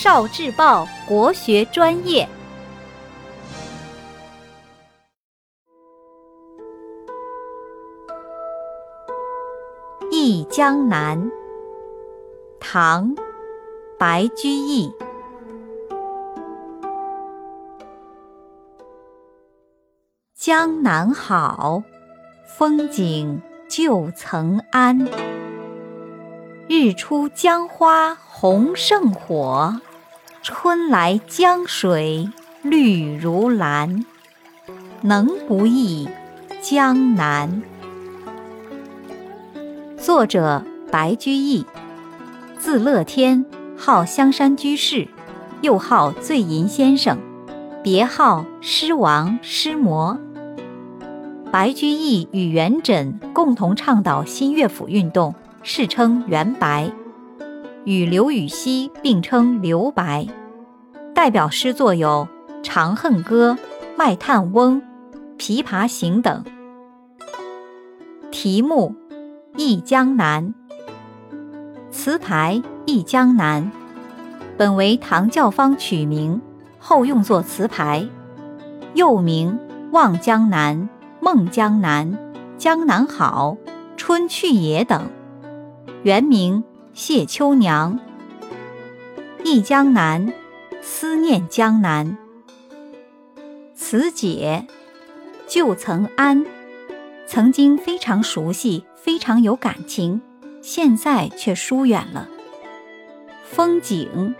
少智报国学专业，《忆江南》唐·白居易。江南好，风景旧曾谙。日出江花红胜火，春来江水绿如蓝。能不忆江南？作者白居易，字乐天，号香山居士，又号醉吟先生，别号诗王、诗魔。白居易与元稹共同倡导新乐府运动，世称元白，与刘禹锡并称刘白。代表诗作有《长恨歌》《卖炭翁》《琵琶行》等。题目《忆江南》，词牌《忆江南》，本为唐教坊曲名，后用作词牌，又名《望江南》。梦江南、江南好、春去也等，原名谢秋娘。忆江南，思念江南。词解：旧曾谙，曾经非常熟悉，非常有感情，现在却疏远了。风景：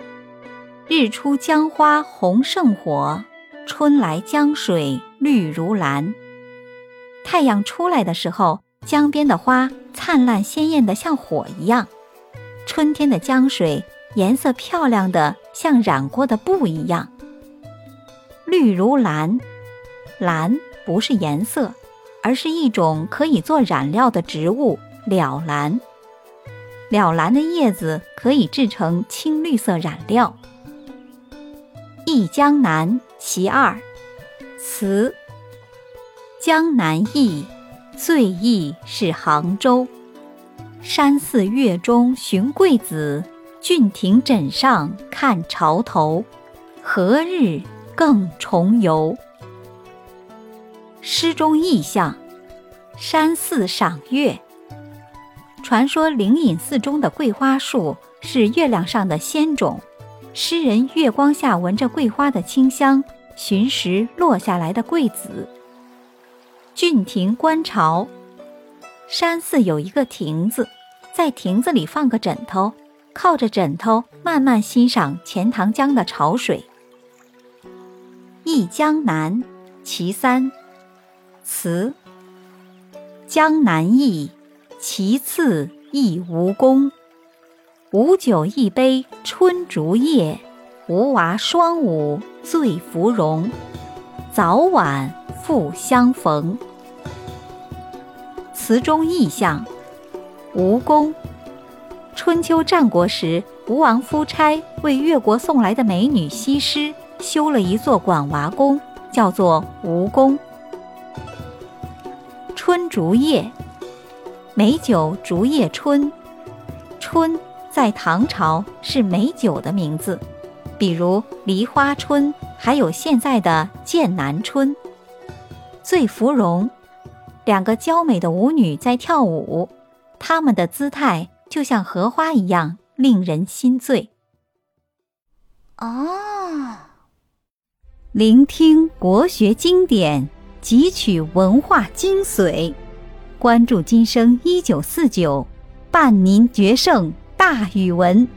日出江花红胜火，春来江水绿如蓝。太阳出来的时候，江边的花灿烂鲜艳的像火一样；春天的江水颜色漂亮的像染过的布一样。绿如蓝，蓝不是颜色，而是一种可以做染料的植物——了蓝。了蓝的叶子可以制成青绿色染料。《忆江南·其二》，词。江南忆，最忆是杭州。山寺月中寻桂子，郡亭枕上看潮头。何日更重游？诗中意象：山寺赏月。传说灵隐寺中的桂花树是月亮上的仙种，诗人月光下闻着桂花的清香，寻食落下来的桂子。郡亭观潮，山寺有一个亭子，在亭子里放个枕头，靠着枕头慢慢欣赏钱塘江的潮水。《忆江南·其三》词：江南忆，其次忆吴宫。吴酒一杯春竹叶，吴娃双舞醉芙蓉。早晚复相逢。词中意象：吴宫。春秋战国时，吴王夫差为越国送来的美女西施修了一座管娃宫，叫做吴宫。春竹叶，美酒竹叶春。春在唐朝是美酒的名字，比如梨花春，还有现在的剑南春。醉芙蓉。两个娇美的舞女在跳舞，她们的姿态就像荷花一样，令人心醉。哦，聆听国学经典，汲取文化精髓，关注今生一九四九，伴您决胜大语文。